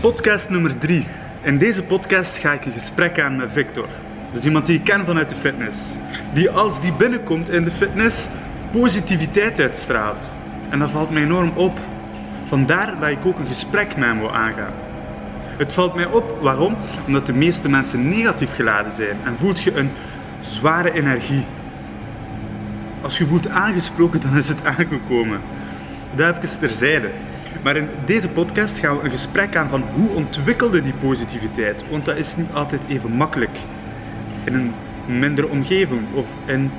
Podcast nummer 3. In deze podcast ga ik een gesprek aan met Victor. Dus iemand die ik ken vanuit de fitness. Die als die binnenkomt in de fitness positiviteit uitstraalt. En dat valt mij enorm op. Vandaar dat ik ook een gesprek met hem wil aangaan. Het valt mij op, waarom? Omdat de meeste mensen negatief geladen zijn en voelt je een zware energie. Als je voelt aangesproken, dan is het aangekomen. Dat even terzijde. Maar in deze podcast gaan we een gesprek aan van hoe ontwikkelde die positiviteit. Want dat is niet altijd even makkelijk. In een mindere omgeving of in.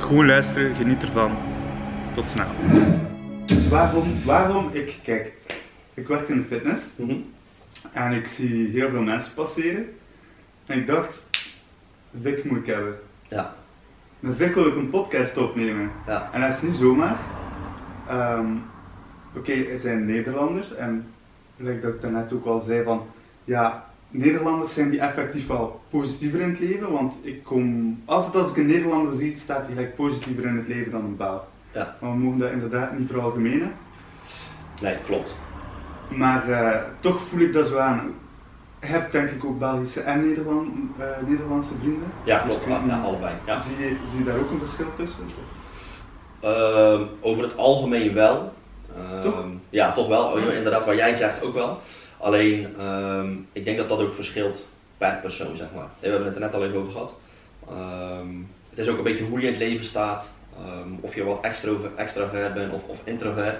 Gewoon luisteren, geniet ervan. Tot snel. Waarom, waarom ik, kijk, ik werk in de fitness en ik zie heel veel mensen passeren. En ik dacht, Vic moet ik hebben. Ja, Met Vic wil ik een podcast opnemen. ja, En dat is niet zomaar. Ehm, Oké, hij zijn Nederlander en gelijk dat ik daarnet ook al zei van ja, Nederlanders zijn die effectief wel positiever in het leven, want ik kom altijd als ik een Nederlander zie, staat hij gelijk positiever in het leven dan een Belg. ja. Maar we mogen dat inderdaad niet veralgemenen. Nee, klopt. Maar eh, toch voel ik dat zo aan. Je hebt denk ik ook Belgische en Nederland, eh, Nederlandse vrienden. Ja, Dus klopt. ik Ja, niet, allebei. Ja. Zie, je, zie je daar ook een verschil tussen? Ehm, over het algemeen wel. Ehm, Toch? Ja, toch wel. Oh, inderdaad, wat jij zegt ook wel. Alleen, ehm, ik denk dat dat ook verschilt per persoon, zeg maar. We hebben het er net al even over gehad. Het is ook een beetje hoe je in het leven staat. Of je wat extrover, extravert bent of, of introvert.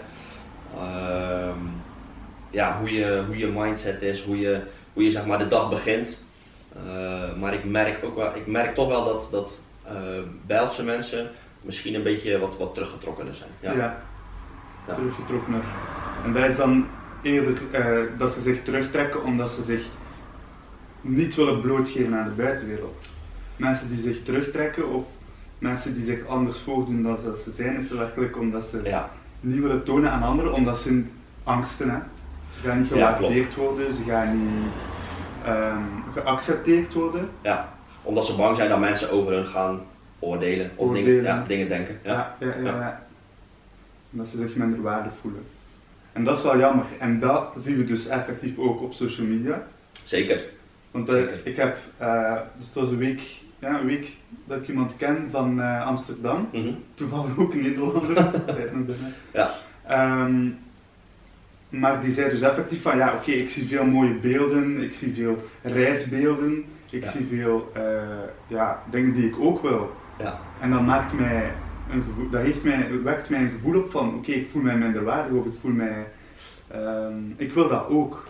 Ja, hoe je, hoe je mindset is, hoe je, hoe je zeg maar de dag begint. Maar ik merk, ook wel, ik merk toch wel dat, dat Belgische mensen misschien een beetje wat, wat teruggetrokkener zijn. Ja. ja. Ja. teruggetrokkener. En dat is dan eerder eh, dat ze zich terugtrekken omdat ze zich niet willen blootgeven aan de buitenwereld. Mensen die zich terugtrekken of mensen die zich anders voordoen dan dat ze zijn, is werkelijk omdat ze Ja. niet willen tonen aan anderen, omdat ze angsten hebben. Ze gaan niet Ja, gewaardeerd worden, ze gaan niet ehm, geaccepteerd worden. ja, omdat ze bang zijn dat mensen over hun gaan oordelen of Dingen, ja, dingen denken. Ja. Ja, ja. Omdat ze zich minder waardig voelen. En dat is wel jammer. En dat zien we dus effectief ook op social media. Zeker. Want eh, Zeker. ik heb, eh, dus het was een week, ja, een week dat ik iemand ken van eh, Amsterdam. Mhm. Toevallig ook een Nederlander. Ja. Ehm, maar die zei dus effectief van ja, oké, ik zie veel mooie beelden, ik zie veel reisbeelden, ik Ja. zie veel ja, dingen die ik ook wil. Ja. En dat maakt mij een gevoel, dat heeft mij, wekt mij een gevoel op van oké, ik voel mij minderwaardig of ik voel mij, ehm, ik wil dat ook.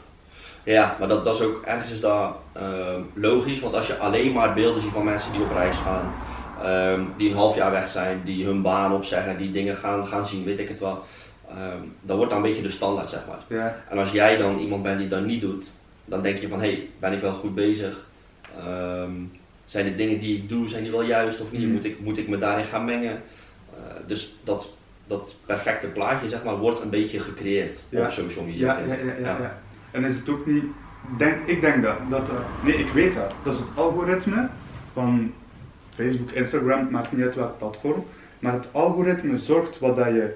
Ja, maar dat, dat is ook ergens is dat ehm, logisch, want als je alleen maar beelden ziet van mensen die op reis gaan, ehm, die een half jaar weg zijn, die hun baan opzeggen, die dingen gaan, gaan zien, weet ik het wel, ehm, dat wordt dan een beetje de standaard, zeg maar. Ja, En als jij dan iemand bent die dat niet doet, dan denk je van hé, hey, ben ik wel goed bezig? Zijn de dingen die ik doe, zijn die wel juist of niet? Mhm. Moet, ik, moet ik me daarin gaan mengen? Eh, dus dat, dat perfecte plaatje zeg maar, wordt een beetje gecreëerd Ja. op social media. ja, ja, ja. En is het ook niet, denk, ik denk dat, dat, nee ik weet dat, dat is het algoritme van Facebook, Instagram, maakt niet uit welk platform, maar het algoritme zorgt wat dat je,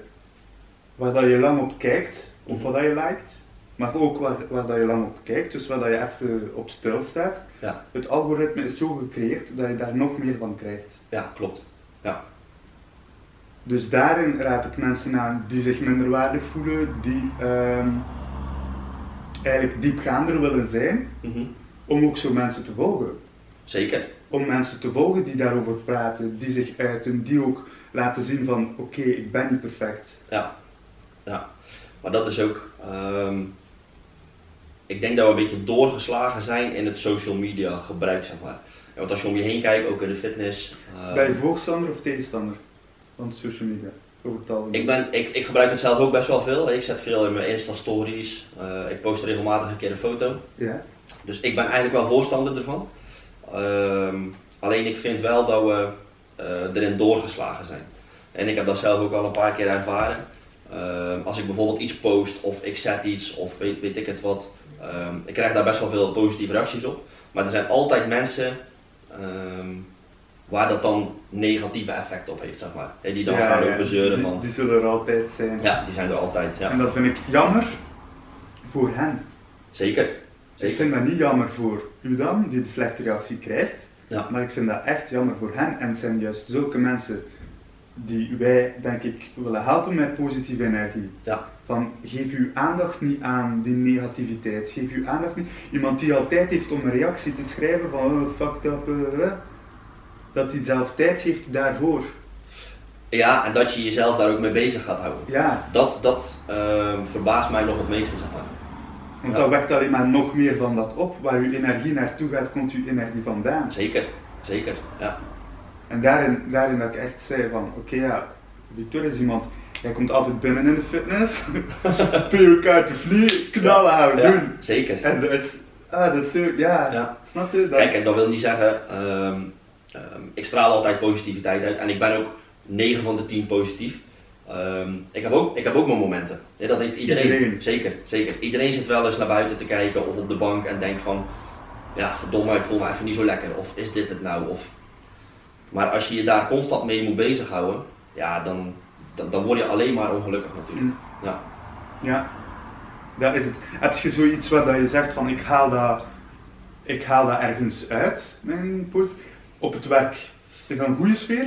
waar dat je lang op kijkt, of Mhm. wat dat je liked, maar ook waar, waar dat je lang op kijkt, dus waar dat je even op stilstaat. Ja. Het algoritme is zo gecreëerd dat je daar nog meer van krijgt. Ja, klopt. Ja, Dus daarin raad ik mensen aan die zich minderwaardig voelen, die ehm, eigenlijk diepgaander willen zijn, Mhm. om ook zo mensen te volgen. zeker. Om mensen te volgen die daarover praten, die zich uiten, die ook laten zien van oké, ik ben niet perfect. Ja, ja. Maar dat is ook. ehm, ik denk dat we een beetje doorgeslagen zijn in het social media gebruik, zeg maar. Want als je om je heen kijkt, ook in de fitness. ehm, ben je voorstander of tegenstander van social media? Over het algemeen? ik, ben, ik, ik gebruik het zelf ook best wel veel. Ik zet veel in mijn Insta-stories. eh, ik post regelmatig een keer een foto. Ja, Dus ik ben eigenlijk wel voorstander ervan. Ehm, alleen ik vind wel dat we eh, erin doorgeslagen zijn. En ik heb dat zelf ook al een paar keer ervaren. Ehm, als ik bijvoorbeeld iets post of ik zet iets of weet, weet ik het wat. Ehm, ik krijg daar best wel veel positieve reacties op. Maar er zijn altijd mensen ehm, waar dat dan negatieve effect op heeft, zeg maar. Die dan Ja, gaan ja, lopen zeuren die, van, die zullen er altijd zijn. ja, die zijn er altijd, ja. En dat vind ik jammer voor hen. Zeker, Ik vind dat niet jammer voor u dan, die de slechte reactie krijgt. Ja. Maar ik vind dat echt jammer voor hen. En het zijn juist zulke mensen die wij, denk ik, willen helpen met positieve energie. Ja. Van geef uw aandacht niet aan die negativiteit. Geef uw aandacht niet. Iemand die al tijd heeft om een reactie te schrijven van oh, fucked up, eh, eh, dat hij zelf tijd heeft daarvoor. Ja, en dat je jezelf daar ook mee bezig gaat houden. Ja, Dat, dat ehm, verbaast mij nog het meeste, zeg maar. want Ja. dat wekt alleen maar nog meer van dat op. Waar uw energie naartoe gaat, komt uw energie vandaan. Zeker, zeker, ja. En daarin, daarin dat ik echt zei van, oké ja, Victor is iemand, jij komt altijd binnen in de fitness, elkaar te vliegen, knallen houden, Ja, doen. Zeker. En dat is, ah, dat is zo, ja, Ja. snap je? Dat, Kijk, en dat wil niet zeggen, ehm, ehm, ik straal altijd positiviteit uit en ik ben ook 9 van de 10 positief. Ehm, ik, heb ook, ik heb ook mijn momenten. Dat heeft iedereen. Iedereen. Zeker, zeker. Iedereen zit wel eens naar buiten te kijken of op de bank en denkt van, ja verdomme, ik voel me even niet zo lekker. Of is dit het nou? Of... Maar als je je daar constant mee moet bezighouden, ja, dan, dan, dan word je alleen maar ongelukkig natuurlijk. Mm. Ja. Ja, dat is het. Heb je zoiets wat dat je zegt van, ik haal dat, ik haal dat ergens uit, mijn post, op het werk. Is dat een goede sfeer?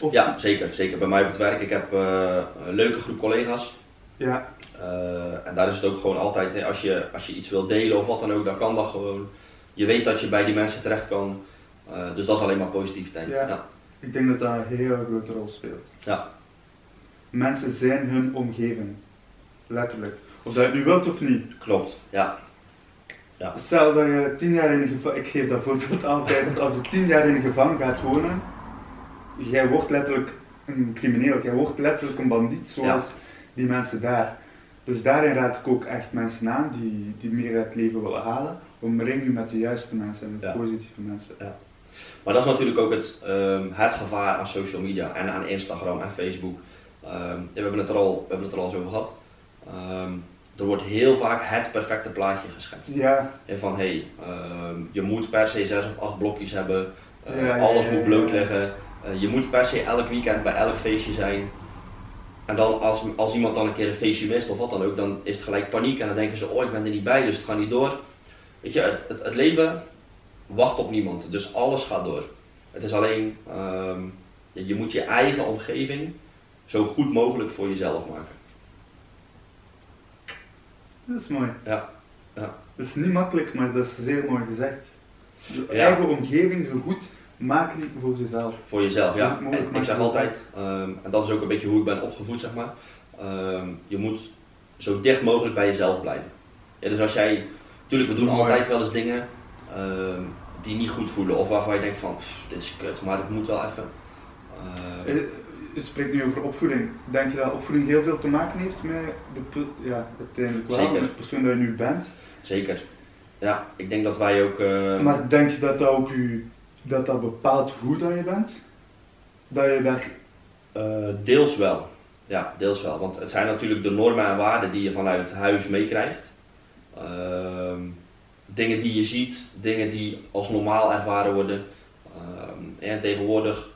Of- ja, zeker, zeker. Bij mij op het werk, ik heb eh, een leuke groep collega's. Ja, Eh, en daar is het ook gewoon altijd, hè, als, je, als je iets wil delen of wat dan ook, dan kan dat gewoon. Je weet dat je bij die mensen terecht kan. Eh, dus dat is alleen maar positiviteit. Ja. Ja. ik denk dat dat een hele grote rol speelt. Ja. Mensen zijn hun omgeving. Letterlijk. Of dat je het nu wilt of niet. klopt. Ja. Stel dat je tien jaar in een gevangen, ik geef dat voorbeeld altijd, want als je tien jaar in een gevangen gaat wonen, jij wordt letterlijk een crimineel, jij wordt letterlijk een bandiet zoals die mensen daar. Dus daarin raad ik ook echt mensen aan die, die meer uit het leven willen halen. Omring je met de juiste mensen en de Ja. positieve mensen. Maar dat is natuurlijk ook het, ehm, het gevaar aan social media en aan Instagram en Facebook. Ehm, we, hebben het er al, we hebben het er al eens over gehad. Ehm, er wordt heel vaak het perfecte plaatje geschetst. Ja, En van hé, hey, je moet per se zes of acht blokjes hebben, eh, Ja, alles ja, moet ja, bloot ja. liggen, eh, je moet per se elk weekend bij elk feestje zijn. En dan als, als iemand dan een keer een feestje mist of wat dan ook, dan is het gelijk paniek en dan denken ze, oh ik ben er niet bij, dus het gaat niet door. Weet je, het, het, het leven wacht op niemand, dus alles gaat door. Het is alleen, ehm, je moet je eigen omgeving zo goed mogelijk voor jezelf maken. dat is mooi. Ja, ja. Dat is niet makkelijk, maar dat is zeer mooi gezegd. Je Ja. eigen omgeving zo goed maken voor jezelf. Voor jezelf, ja. En ik zeg altijd, ehm, en dat is ook een beetje hoe ik ben opgevoed, zeg maar. ehm, je moet zo dicht mogelijk bij jezelf blijven. Ja, dus als jij, natuurlijk, we doen Mooi. altijd wel eens dingen ehm, die niet goed voelen, of waarvan je denkt van, "Pff, dit is kut, maar het moet wel even. Ehm, Eh, Je spreekt nu over opvoeding. Denk je dat opvoeding heel veel te maken heeft met de, ja, uiteindelijk wel, Zeker. met de persoon dat je nu bent? zeker. Ja, ik denk dat wij ook. ehm, Maar denk je dat dat ook u, dat dat bepaalt hoe dat je bent? Dat je daar, Eh, deels wel. Ja, deels wel. Want het zijn natuurlijk de normen en waarden die je vanuit huis meekrijgt. Ehm, dingen die je ziet, dingen die als normaal ervaren worden. Ehm, en tegenwoordig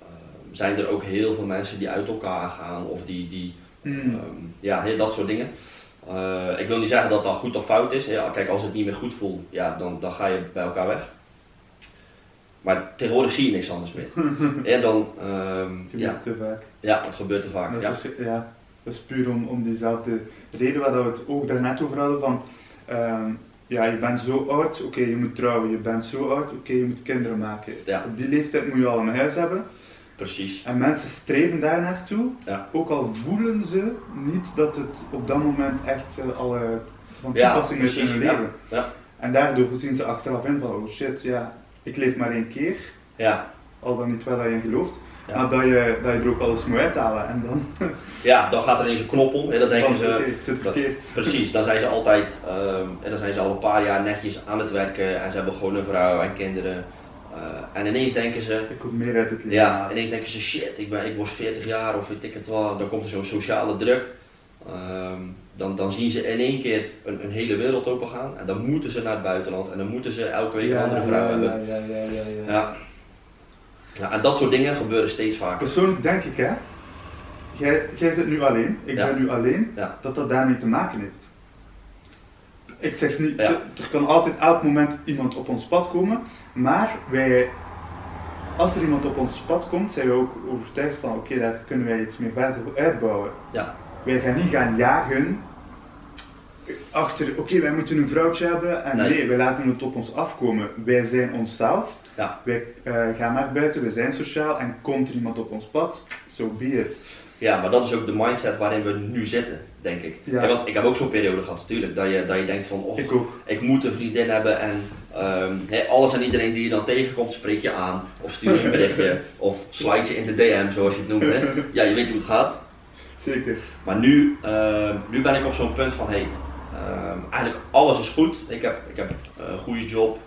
ehm, zijn er ook heel veel mensen die uit elkaar gaan of die, die Hmm. Ehm, ja, dat soort dingen. Eh, ik wil niet zeggen dat dat goed of fout is. Ja, kijk, als het niet meer goed voelt, ja, dan, dan ga je bij elkaar weg. Maar tegenwoordig zie je niks anders meer. En dan, ehm, het ja, gebeurt te vaak. ja, het gebeurt te vaak. Dat Ja. is, ja, dat is puur om, om diezelfde reden waar dat we het ook daarnet over hadden. Van, ehm, ja, je bent zo oud, oké, je moet trouwen. Je bent zo oud, oké, je moet kinderen maken. Ja. Op die leeftijd moet je al een huis hebben. Precies. En mensen streven daar naartoe, Ja. ook al voelen ze niet dat het op dat moment echt eh, alle van Ja, toepassing is in hun leven. Ja. En daardoor zien ze achteraf in van, oh shit, ja, ik leef maar één keer, Ja, al dan niet wel dat je in gelooft, Ja. dat je, dat je er ook alles moet uithalen. En dan, ja, dan gaat er ineens een knop om. En dan denken ze, het zit dat- precies, dan zijn ze altijd, ehm, en dan zijn ze al een paar jaar netjes aan het werken en ze hebben gewoon een vrouw en kinderen. Eh, en ineens denken ze, Ik kom meer uit het leven. Ja, ineens denken ze shit, ik, ben, ik word 40 jaar of weet ik het wel. Dan komt er zo'n sociale druk. Ehm, dan, dan zien ze in één keer een, een hele wereld opengaan. En dan moeten ze naar het buitenland. En dan moeten ze elke week een andere vrouw ja, hebben. Ja, ja, ja, ja, ja. En dat soort dingen gebeuren steeds vaker. Persoonlijk denk ik, hè, jij, jij zit nu alleen, ik Ja. ben nu alleen, Ja. dat dat daarmee te maken heeft. Ik zeg niet, Ja. er kan altijd elk moment iemand op ons pad komen, maar wij, als er iemand op ons pad komt, zijn we ook overtuigd van, oké, daar kunnen wij iets mee verder uitbouwen. Ja, Wij gaan niet gaan jagen achter, oké, wij moeten een vrouwtje hebben, en Nee. nee. wij laten het op ons afkomen. Wij zijn onszelf, ja. wij eh, gaan naar buiten, we zijn sociaal, en komt er iemand op ons pad, so be it. ja, maar dat is ook de mindset waarin we nu zitten, denk ik. Ja. Want ik heb ook zo'n periode gehad, natuurlijk, dat je, dat je denkt van, oh, Ik ook. ik moet een vriendin hebben en ehm, alles en iedereen die je dan tegenkomt, spreek je aan. Of stuur je een berichtje, of slide je in de DM, zoals je het noemt. Hè. Ja, je weet hoe het gaat. Zeker. Maar nu, ehm, nu ben ik op zo'n punt van, hey, ehm, eigenlijk alles is goed. Ik heb, ik heb een goede job,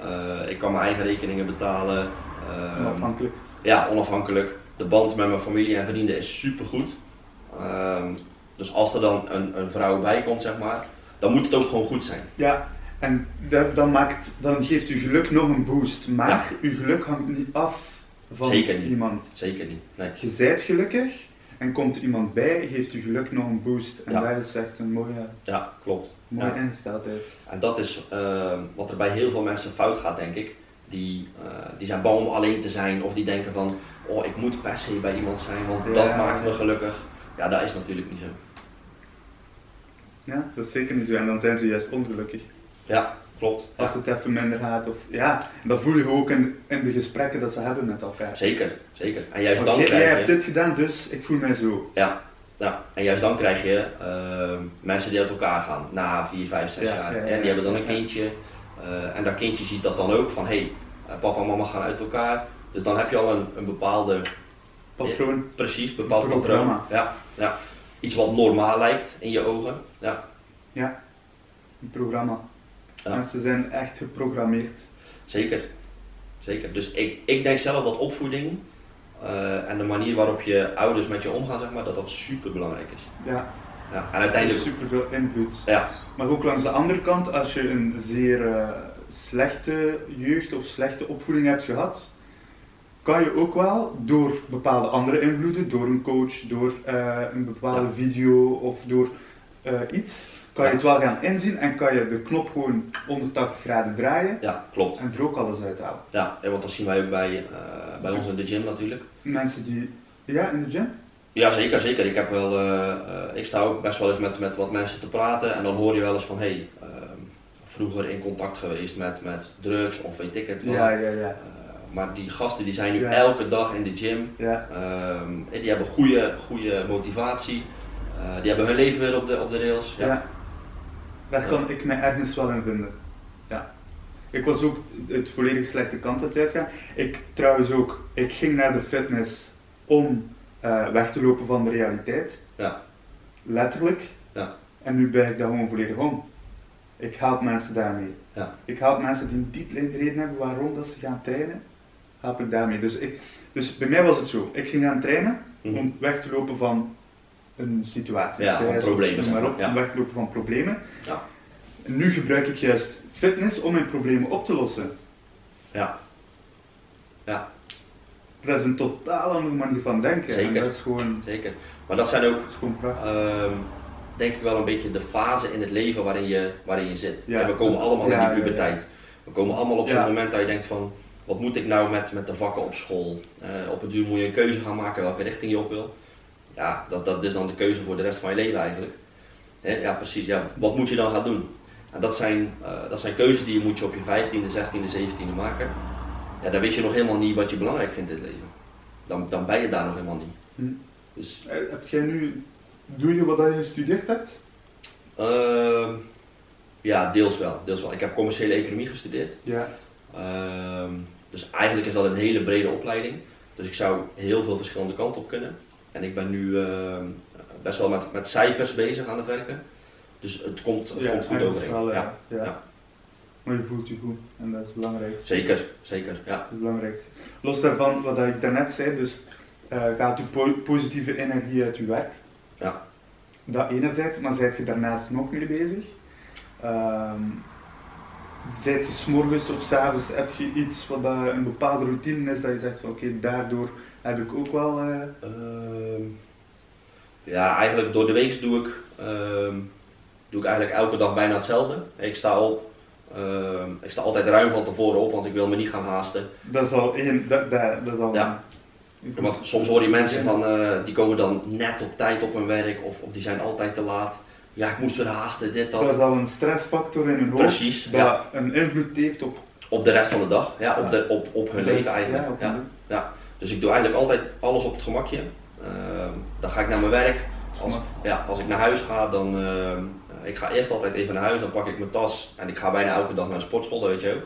Eh, ik kan mijn eigen rekeningen betalen. Ehm, Onafhankelijk. ja, onafhankelijk. De band met mijn familie en vrienden is supergoed. Ehm dus als er dan een, een vrouw bij komt, zeg maar, dan moet het ook gewoon goed zijn. Ja, en dat, dan, maakt, dan geeft uw geluk nog een boost. Maar Ja. uw geluk hangt niet af van Zeker niet. iemand. Zeker niet. Nee. Je zijt gelukkig en komt er iemand bij, geeft uw geluk nog een boost. En Ja. dat is echt een mooie, Ja, klopt. mooie Ja. ingesteldheid. En dat is ehm, wat er bij heel veel mensen fout gaat, denk ik. Die, eh, die zijn bang om alleen te zijn of die denken van, oh ik moet per se bij iemand zijn, want Ja. dat maakt me gelukkig. Ja, dat is natuurlijk niet zo. Ja, dat is zeker niet zo. En dan zijn ze juist ongelukkig. Ja, klopt. Als het even minder gaat. Of, ja, en dat voel je ook in, in de gesprekken dat ze hebben met elkaar. zeker, zeker. En juist dan jij, jij krijg hebt je... dit gedaan, dus ik voel mij zo. Ja, ja, en juist dan krijg je ehm, mensen die uit elkaar gaan na 4, 5, 6 Ja, jaar. ja, en die hebben dan een kindje. eh, en dat kindje ziet dat dan ook van hé, hey, eh, papa en mama gaan uit elkaar. Dus dan heb je al een, een bepaalde, Patroon. precies, bepaald patroon. Ja, ja. Iets wat normaal lijkt in je ogen. Ja, Ja, een programma. Ja. Mensen zijn echt geprogrammeerd. zeker. Zeker. Dus ik, ik denk zelf dat opvoeding eh, en de manier waarop je ouders met je omgaan, zeg maar, dat dat super belangrijk is. Ja, Ja, en uiteindelijk, super veel invloed. ja, Maar ook langs de andere kant, als je een zeer eh, slechte jeugd of slechte opvoeding hebt gehad, kan je ook wel door bepaalde andere invloeden, door een coach, door eh, een bepaalde Ja. video of door iets, kan je het wel gaan inzien en kan je de knop gewoon 180 graden draaien ja, klopt. en er ook alles uithalen. Ja, en want dat zien wij ook bij, eh, bij ons in de gym natuurlijk. Mensen die, ja, in de gym? Ja, zeker, zeker. Ik, heb wel, eh, eh, ik sta ook best wel eens met, met wat mensen te praten en dan hoor je wel eens van hé, hey, ehm, vroeger in contact geweest met, met drugs of weet ik het wel. Ja, ja, ja. Maar die gasten die zijn nu Ja. elke dag in de gym. ja. Ehm, en die hebben goede, goede motivatie. Die hebben hun leven weer op de, op de rails. Ja. Daar kan ik mij ergens wel in vinden. Ja. Ik was ook het volledig slechte kant het uitgaan. Ik trouwens ook, ik ging naar de fitness om eh, weg te lopen van de realiteit. Ja. Letterlijk. Ja. En nu buig ik dat gewoon volledig om. Ik help mensen daarmee. Ja. Ik help mensen die een diep reden hebben waarom dat ze gaan trainen. Help ik daarmee. Dus, ik, dus bij mij was het zo. Ik ging gaan trainen Mhm. om weg te lopen van een situatie. Ja, van problemen, zeg maar op, ja. om weg te lopen van problemen. Ja. En nu gebruik ik juist fitness om mijn problemen op te lossen. Ja. Ja, Dat is een totaal andere manier van denken. Zeker. En dat is gewoon, zeker. Maar dat zijn ook, dat is gewoon prachtig. ehm, denk ik wel een beetje de fase in het leven waarin je, waarin je zit. Ja. En we komen allemaal in die puberteit. We komen allemaal op zo'n moment dat je denkt van, wat moet ik nou met, met de vakken op school? Eh, op het duur moet je een keuze gaan maken welke richting je op wil. Ja, dat, dat is dan de keuze voor de rest van je leven eigenlijk. Hè, ja, precies. Ja, wat moet je dan gaan doen? En dat zijn, eh, dat zijn keuzes die je moet je op je 15e, 16e, 17e maken. Ja, dan weet je nog helemaal niet wat je belangrijk vindt in het leven. Dan, dan ben je daar nog helemaal niet. Hm. Dus Eh, Heb jij nu, doe je wat je gestudeerd hebt? Ehm, ja, deels wel, deels wel. Ik heb commerciële economie gestudeerd. Ja. Ehm, dus eigenlijk is dat een hele brede opleiding. Dus ik zou heel veel verschillende kanten op kunnen. En ik ben nu ehm, best wel met, met cijfers bezig aan het werken. Dus het komt, het ja, komt goed overeen. wel, ja. ja. Ja. Maar je voelt je goed en dat is het belangrijkste. Zeker, zeker. Ja. Dat is het belangrijkste. Los daarvan, wat ik daarnet zei, dus eh, gaat po- positieve energie uit uw werk. Ja. Dat enerzijds, maar zijt je daarnaast nog mee bezig? Ehm, Zijt je s'morgens of s'avonds, heb je iets wat dat een bepaalde routine is dat je zegt van oké, daardoor heb ik ook wel... eh, Ehm, ja, eigenlijk door de week doe ik, ehm, doe ik eigenlijk elke dag bijna hetzelfde. Ik sta op, ehm, ik sta altijd ruim van tevoren op, want ik wil me niet gaan haasten. dat is al één, dat, dat, dat is al... Ja. Want soms hoor je mensen van, eh, die komen dan net op tijd op hun werk of, of die zijn altijd te laat. Ja, ik moest weer haasten, dit, Dat is dat. al een stressfactor in hun hoofd Precies, dat ja. een invloed heeft op, Op de rest van de dag, ja, op, de, op, op hun leven eigenlijk. Ja, ja. Dus ik doe eigenlijk altijd alles op het gemakje. Ehm, dan ga ik naar mijn werk. Als, ja, als ik naar huis ga, dan ehm, ik ga eerst altijd even naar huis, dan pak ik mijn tas en ik ga bijna elke dag naar een sportschool, weet je ook.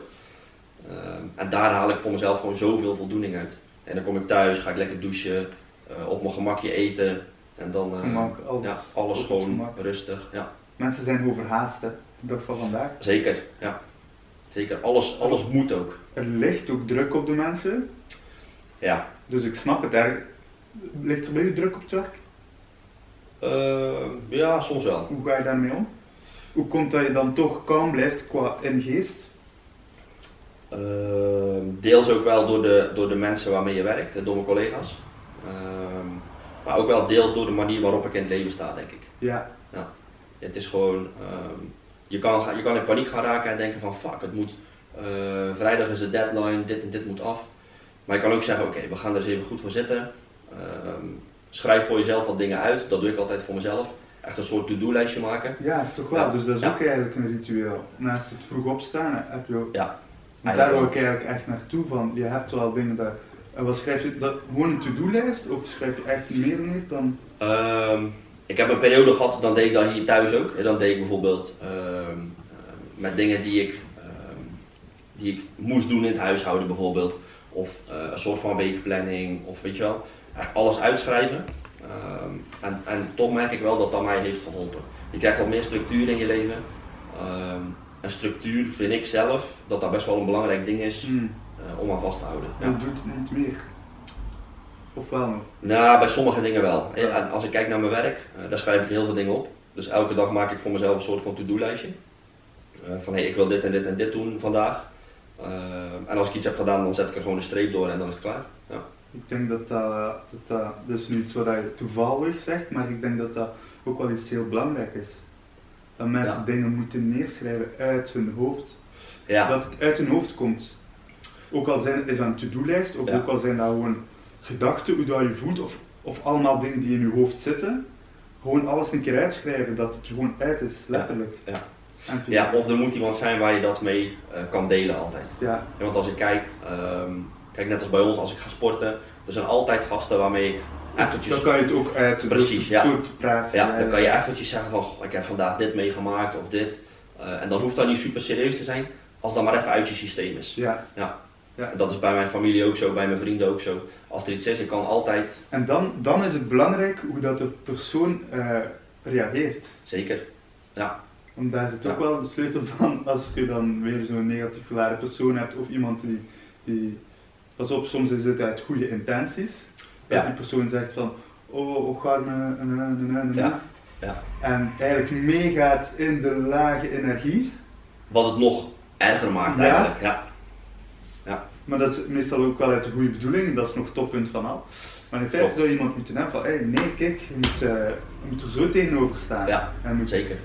Ehm, en daar haal ik voor mezelf gewoon zoveel voldoening uit. En dan kom ik thuis, ga ik lekker douchen, eh, op mijn gemakje eten en dan Gemak, alles, ja, alles gewoon rustig. Ja, Mensen zijn overhaast, hè, de dag van vandaag. zeker. Ja. Zeker, alles, alles moet ook. Er ligt ook druk op de mensen, Ja. dus ik snap het. Er ligt er bij u druk op het werk? Ehm, ja, soms wel. Hoe ga je daarmee om? Hoe komt dat je dan toch kalm blijft qua in geest? Ehm, deels ook wel door de, door de mensen waarmee je werkt, eh, door mijn collega's. Ehm, maar ook wel deels door de manier waarop ik in het leven sta, denk ik. Ja, Het is gewoon, ehm, je, kan, je kan in paniek gaan raken en denken van fuck, het moet, eh, vrijdag is de deadline, dit en dit moet af. Maar je kan ook zeggen, oké, we gaan er eens even goed voor zitten. Ehm, schrijf voor jezelf wat dingen uit, dat doe ik altijd voor mezelf. Echt een soort to-do-lijstje maken. ja toch wel. Ja. Dus dat is Ja. ook eigenlijk een ritueel. Naast het vroeg opstaan heb je ook... Ja. Want daar wil ik eigenlijk echt naartoe van. Je hebt wel dingen dat... En wat schrijf je? Dat, gewoon een to-do-lijst? Of schrijf je echt meer neer dan... Ehm, ik heb een periode gehad, dan deed ik dat hier thuis ook. En dan deed ik bijvoorbeeld ehm, ehm, met dingen die ik, die ik moest doen in het huishouden bijvoorbeeld. Of eh, een soort van weekplanning, of weet je wel. Echt alles uitschrijven. Ehm, en, en toch merk ik wel dat dat mij heeft geholpen. Je krijgt wat meer structuur in je leven. Ehm, en structuur vind ik zelf dat dat best wel een belangrijk ding is Hmm, eh, om aan vast te houden. Ja. je doet het niet meer. Of wel nog? Nou, bij sommige dingen wel. En als ik kijk naar mijn werk, eh, daar schrijf ik heel veel dingen op. Dus elke dag maak ik voor mezelf een soort van to-do-lijstje. Eh, van hé, hey, ik wil dit en dit en dit doen vandaag. Eh, en als ik iets heb gedaan, dan zet ik er gewoon een streep door en dan is het klaar. Ja. Ik denk dat dat, dat, dat, dat is nu iets wat je toevallig zegt, maar ik denk dat dat ook wel iets heel belangrijk is. Dat mensen Ja. dingen moeten neerschrijven uit hun hoofd. Ja, Dat het uit hun hoofd komt. Ook al zijn, is dat een to-do-lijst, of Ja. ook al zijn dat gewoon gedachten, hoe dat je voelt, of, of allemaal dingen die in je hoofd zitten. Gewoon alles een keer uitschrijven, dat het er gewoon uit is, letterlijk. ja. Ja, of er moet iemand zijn waar je dat mee eh, kan delen altijd. ja, Ja, want als ik kijk, ehm, kijk net als bij ons, als ik ga sporten, er zijn altijd gasten waarmee ik eventjes... dan kan je het ook uit Precies, door, ja. te praten. Ja, dan kan je eventjes zeggen van, goh, ik heb vandaag dit meegemaakt of dit. Eh, en dan hoeft dat niet super serieus te zijn, als dat maar even uit je systeem is. Ja, En dat is bij mijn familie ook zo, bij mijn vrienden ook zo. Als er iets is, ik kan altijd, en dan, dan is het belangrijk hoe dat de persoon eh, reageert. zeker. Want daar zit ook Ja. wel de sleutel van als je dan weer zo'n negatief geladen persoon hebt of iemand die, die pas op, soms is het uit goede intenties. Dat Ja. die persoon zegt van, oh, oh ga ne, ne, ne, ne, ne. Ja. Ja. En eigenlijk meegaat in de lage energie. Wat het nog erger maakt Ja. eigenlijk. Ja. Maar dat is meestal ook wel uit de goede bedoeling, dat is nog het toppunt van al. Maar in feite zou iemand moeten hebben van, hey, nee kijk, je moet, eh, je moet er zo tegenover staan. Ja, en moet Zeker.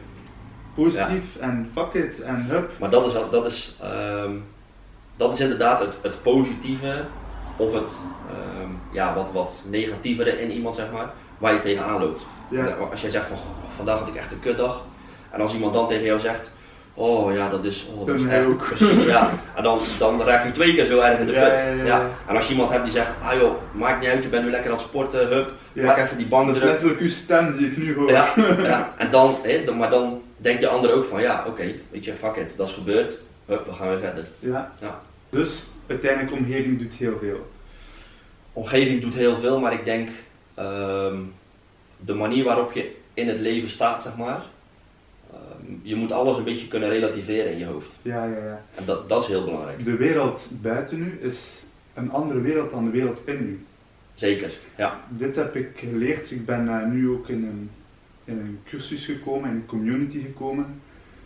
Positief en fuck it en hup. Maar dat is, dat is, ehm, dat is inderdaad het, het positieve of het ehm, ja, wat, wat negatievere in iemand, zeg maar, waar je tegenaan loopt. Ja. Als jij zegt van "Goh, vandaag had ik echt een kutdag. En als iemand dan tegen jou zegt, oh ja, dat is, oh, dat is echt, ook. precies, ja. En dan, dan raak je twee keer zo erg in de put. ja, ja, ja. En als je iemand hebt die zegt, ah joh, maakt niet uit, je bent nu lekker aan het sporten, hup, Ja. pak even die bank Dat is letterlijk uw stem die ik nu hoor. Ja, ja. En dan, hè, dan- maar dan denkt de ander ook van, ja, oké, weet je, fuck it, dat is gebeurd, hup, we gaan weer verder. Ja. Ja. Dus uiteindelijk omgeving doet heel veel. Omgeving doet heel veel, maar ik denk ehm, de manier waarop je in het leven staat, zeg maar. ehm, je moet alles een beetje kunnen relativeren in je hoofd. Ja, ja, ja. En dat, dat is heel belangrijk. De wereld buiten u is een andere wereld dan de wereld in u. Zeker, ja. Dit heb ik geleerd. Ik ben eh, nu ook in een, in een cursus gekomen, in een community gekomen.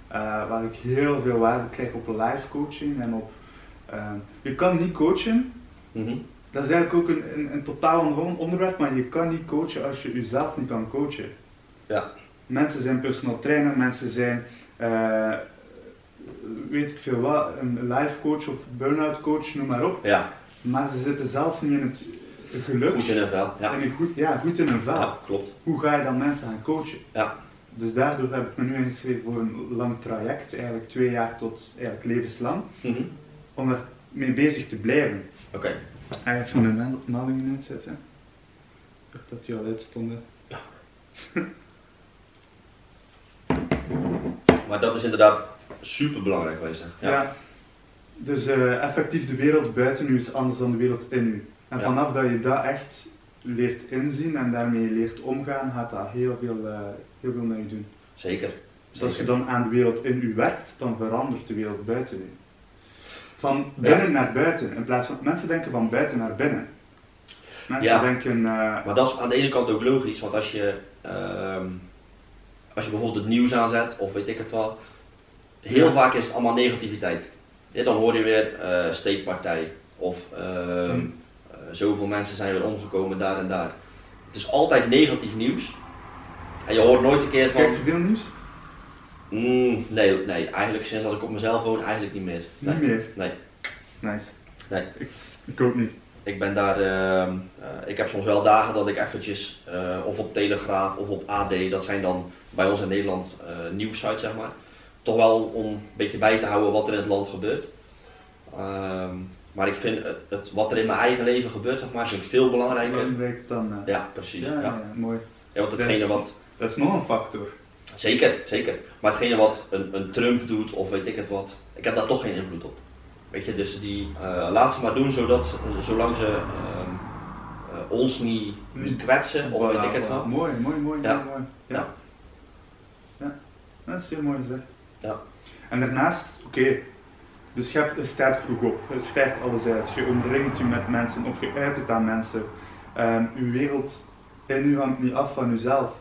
eh, waar ik heel veel waarde krijg op live coaching en op. eh, je kan niet coachen, Mhm. dat is eigenlijk ook een, een, een totaal ander onderwerp, maar je kan niet coachen als je jezelf niet kan coachen. Ja. Mensen zijn personal trainer, mensen zijn, eh, weet ik veel wat, een life coach of burn-out coach, noem maar op. Ja, Maar ze zitten zelf niet in het geluk. goed in een vel. Ja. En goed, ja, goed in een vel. ja, klopt. Hoe ga je dan mensen gaan coachen? Ja. Dus daardoor heb ik me nu ingeschreven voor een lang traject, eigenlijk twee jaar tot eigenlijk levenslang, Mhm. om er mee bezig te blijven. Oké. Even de mel- meldingen uitzetten. Ik dacht dat die al uitstonden. Maar dat is inderdaad super belangrijk wat je zegt. Ja. Dus eh, effectief de wereld buiten u is anders dan de wereld in u. En vanaf dat je dat echt leert inzien en daarmee leert omgaan, gaat dat heel veel, eh, heel veel met je doen. Zeker. Dus als je dan aan de wereld in u werkt, dan verandert de wereld buiten u. Van binnen naar buiten, in plaats van mensen denken van buiten naar binnen. Mensen Ja. denken, eh, Maar dat is aan de ene kant ook logisch, want als je, ehm, als je bijvoorbeeld het nieuws aanzet, of weet ik het wel, heel Ja. vaak is het allemaal negativiteit. Dan hoor je weer eh steekpartij, of ehm, Hmm. Eh, zoveel mensen zijn weer omgekomen daar en daar. Het is altijd negatief nieuws. En je hoort nooit een keer van, kijk je veel nieuws? "Mm, nee, nee, eigenlijk sinds dat ik op mezelf woon, eigenlijk niet meer. Nee. Niet meer. Nee. Nice. Nee. Ik, ik ook niet. Ik ben daar, ehm, eh, ik heb soms wel dagen dat ik eventjes, eh, of op Telegraaf of op AD, dat zijn dan bij ons in Nederland nieuwsites zeg maar, toch wel om een beetje bij te houden wat er in het land gebeurt. Ehm, maar ik vind het, het- wat er in mijn eigen leven gebeurt, zeg maar, vind ik veel belangrijker. Belangrijk dan. eh, Ja, precies. ja, Ja, ja, mooi. Ja, want Dat hetgene is- wat, Dat is nog een factor. zeker, zeker. Maar hetgene wat een, een Trump doet of weet ik het wat, ik heb daar toch geen invloed op. Weet je, dus die uh, laat ze maar doen zodat, ze- zolang ze ehm, eh, ons niet, niet kwetsen of weet ik het Voilà, wel. Mooi, mooi, mooi, Ja. mooi, mooi. Ja. Ja. Ja. Dat is heel mooi gezegd. Ja. En daarnaast, oké, dus je, hebt, je staat vroeg op, je schrijft alles uit, je omringt je met mensen of je uit het aan mensen. Ehm uw wereld in u hangt niet af van uzelf.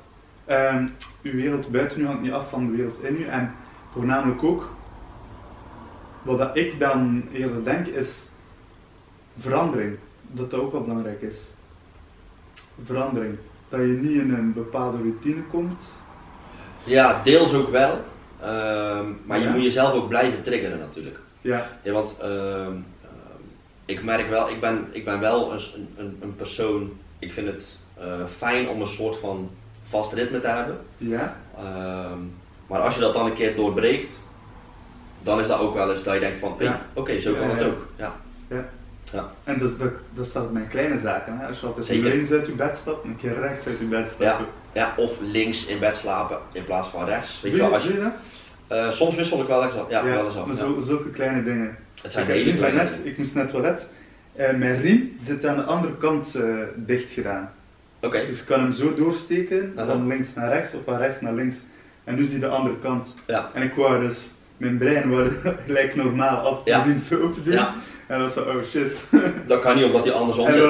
Ehm uw wereld buiten u hangt niet af van de wereld in u. En voornamelijk ook, wat dat ik dan eerder denk, is verandering. Dat dat ook wel belangrijk is. Verandering. Dat je niet in een bepaalde routine komt. Ja, deels ook wel. Ehm, maar je moet jezelf ook blijven triggeren natuurlijk. Ja, Ja, want ehm, ehm, ik merk wel, ik ben, ik ben wel een, een, een persoon, ik vind het eh, fijn om een soort van vast ritme te hebben. ja, Ehm, maar als je dat dan een keer doorbreekt, dan is dat ook wel eens dat je denkt van, hey, Ja. oké, zo Ja, kan het ja. ook. Ja. En dat, dat, dat staat met kleine zaken. Hè? Als je altijd links uit je bed stapt, een keer rechts uit je bed stappen. ja, of links in bed slapen in plaats van rechts. Weet Doe je je, wel, als doe je, je dat? Eh, soms wissel ik wel eens af. Ja, wel eens af. maar zo, zulke kleine dingen. Het zijn ik, hele kleine net, dingen. ik moest net toilet. en mijn riem zit aan de andere kant eh, dicht gedaan. Oké, Dus ik kan hem zo doorsteken, van links naar rechts of van rechts naar links. En nu zie je de andere kant. ja. En ik wou dus, mijn brein wou gelijk normaal altijd Ja. de riem zo open doen. Ja, En dat was zo, oh shit. dat kan niet omdat hij andersom en zit.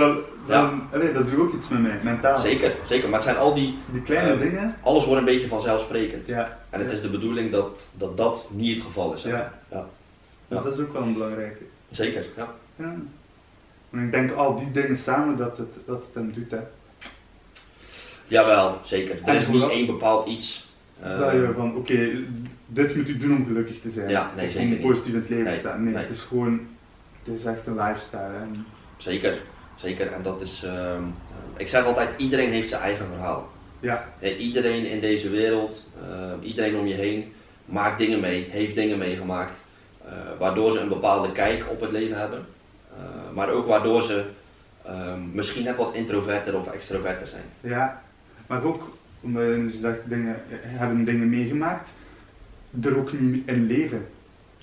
Dan, dan, allee, dat doet ook iets met mij, mentaal. Zeker, zeker. Maar het zijn al die, Die kleine Ehm, dingen. alles wordt een beetje vanzelfsprekend. Ja. En het ja. is de bedoeling dat dat, dat niet het geval is. hè. Ja. Ja. Dus Ja. dat is ook wel een belangrijke. Zeker, ja. Ja. En ik denk al die dingen samen dat het, dat het hem doet. Hè. Jawel, zeker. Er is niet één bepaald iets. eh, dat je van, oké, dit moet ik doen om gelukkig te zijn. Ja, nee, zeker om positief in het leven te Nee, staan. Nee, nee. het is gewoon, het is echt een lifestyle. hè. Zeker, zeker. En dat is, ehm, eh, ik zeg altijd, iedereen heeft zijn eigen verhaal. Ja, En iedereen in deze wereld, eh, iedereen om je heen, maakt dingen mee, heeft dingen meegemaakt. eh, waardoor ze een bepaalde kijk op het leven hebben. Eh, maar ook waardoor ze ehm, misschien net wat introverter of extroverter zijn. ja. Maar ook, omdat zegt, dingen, hebben dingen meegemaakt, er ook niet in leven.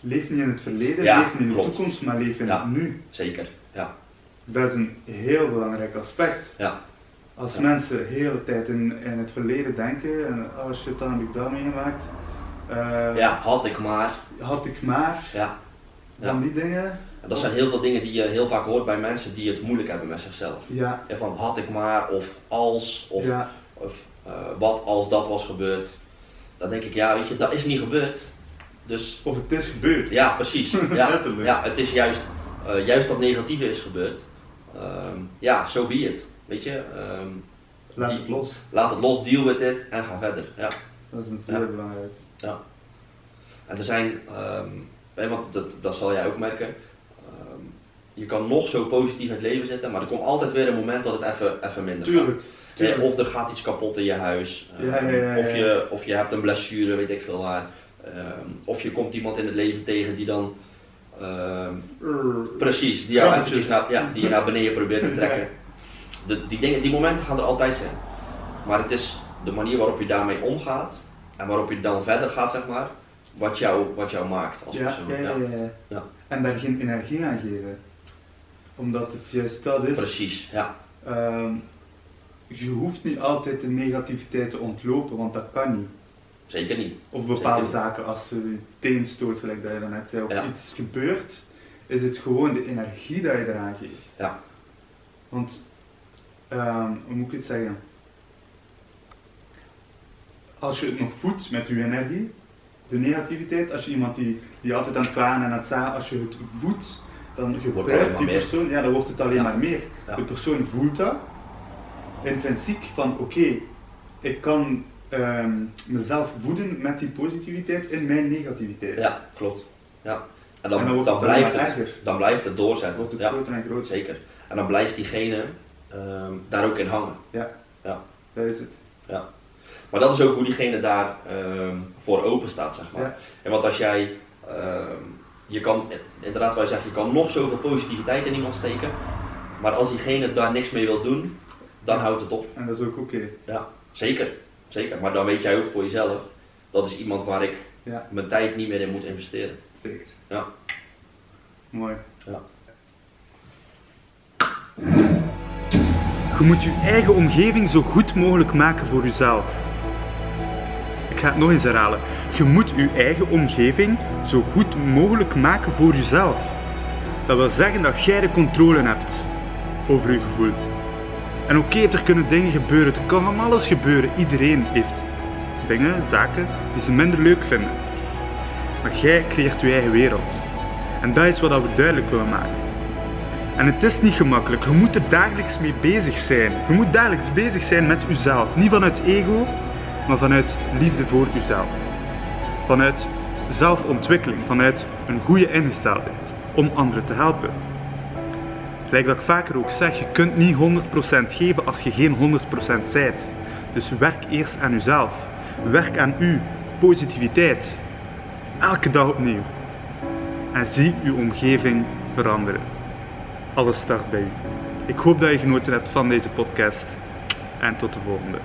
Leef niet in het verleden, Ja, leef niet in de klopt. toekomst, maar leef in Ja. het nu. Zeker, ja. Dat is een heel belangrijk aspect. Ja. Als Ja. mensen de hele tijd in, in het verleden denken, en oh shit, dan heb ik dat meegemaakt. Eh, Ja, had ik maar. Had ik maar, Ja. Die dingen. En dat zijn heel veel dingen die je heel vaak hoort bij mensen die het moeilijk hebben met zichzelf. Ja, Ja, van had ik maar, of als, of, ja, of eh, wat als dat was gebeurd. Dan denk ik, ja, weet je, dat is niet gebeurd. Dus Of het is gebeurd. ja, precies. Ja, ja het is juist, eh, juist dat negatieve is gebeurd. Ehm, ja, so be it. Weet je, ehm, Laat Die- het los. laat het los, deal with it en ga verder. Ja. Dat is een zeer Ja. belangrijk. En er zijn, ehm, hè, want dat, dat zal jij ook merken, ehm, je kan nog zo positief in het leven zitten, maar er komt altijd weer een moment dat het even, even minder gaat. Tuurlijk. Tuurlijk. Of er gaat iets kapot in je huis, ehm, Ja, ja, ja, ja. Of, je, of je hebt een blessure, weet ik veel waar. Ehm, of je komt iemand in het leven tegen die dan, ehm, precies, die, jou eventjes naar, ja, die je naar beneden probeert te trekken. De, die, dingen, die momenten gaan er altijd zijn. Maar het is de manier waarop je daarmee omgaat en waarop je dan verder gaat, zeg maar, wat jou, wat jou maakt als Ja, persoon. ja, ja, ja. Ja. En daar geen energie aan geven. Omdat het juist dat is. Precies, ja. Ehm, je hoeft niet altijd de negativiteit te ontlopen, want dat kan niet. Zeker niet. Of bepaalde Zeker. zaken als ze je teen stoot, gelijk dat je daarnet zei, of Ja. iets gebeurt, is het gewoon de energie dat je eraan geeft. Ja. Want, ehm, hoe moet ik het zeggen? Als je het nog voedt met je energie, de negativiteit, als je iemand die, die altijd aan het kwamen en aan het zagen, als je het voedt, dan gebruikt die meer. persoon, ja, dan wordt het alleen Ja. maar meer. Ja. De persoon voelt dat, intrinsiek van oké, ik kan ehm, mezelf voeden met die positiviteit in mijn negativiteit. Ja, klopt. Ja. En dan, En dan dan, wordt het blijft, het, erger. dan blijft het doorzetten. wordt het Ja, groter en groter. zeker. En dan blijft diegene ehm, daar ook in hangen. Dat is het. Maar dat is ook hoe diegene daar ehm, voor open staat, zeg maar. Ja. En want als jij, ehm, je kan, inderdaad wat je zegt, je kan nog zoveel positiviteit in iemand steken, maar als diegene daar niks mee wil doen, dan Ja. houdt het op. En dat is ook oké. Zeker, zeker. Maar dan weet jij ook voor jezelf, dat is iemand waar ik Ja. mijn tijd niet meer in moet investeren. Zeker. Ja. Mooi. Ja. Je moet je eigen omgeving zo goed mogelijk maken voor jezelf. Ik ga het nog eens herhalen. Je moet je eigen omgeving zo goed mogelijk maken voor jezelf. Dat wil zeggen dat jij de controle hebt over je gevoel. En oké, er kunnen dingen gebeuren, er kan van alles gebeuren. Iedereen heeft dingen, zaken die ze minder leuk vinden. Maar jij creëert je eigen wereld. En dat is wat we duidelijk willen maken. En het is niet gemakkelijk. Je moet er dagelijks mee bezig zijn. Je moet dagelijks bezig zijn met jezelf. Niet vanuit ego, maar vanuit liefde voor jezelf. Vanuit zelfontwikkeling, vanuit een goede ingesteldheid om anderen te helpen. Gelijk dat ik vaker ook zeg, je kunt niet 100% geven als je geen 100% zijt. Dus werk eerst aan jezelf. Werk aan uw positiviteit. Elke dag opnieuw. En zie uw omgeving veranderen. Alles start bij u. Ik hoop dat je genoten hebt van deze podcast en tot de volgende.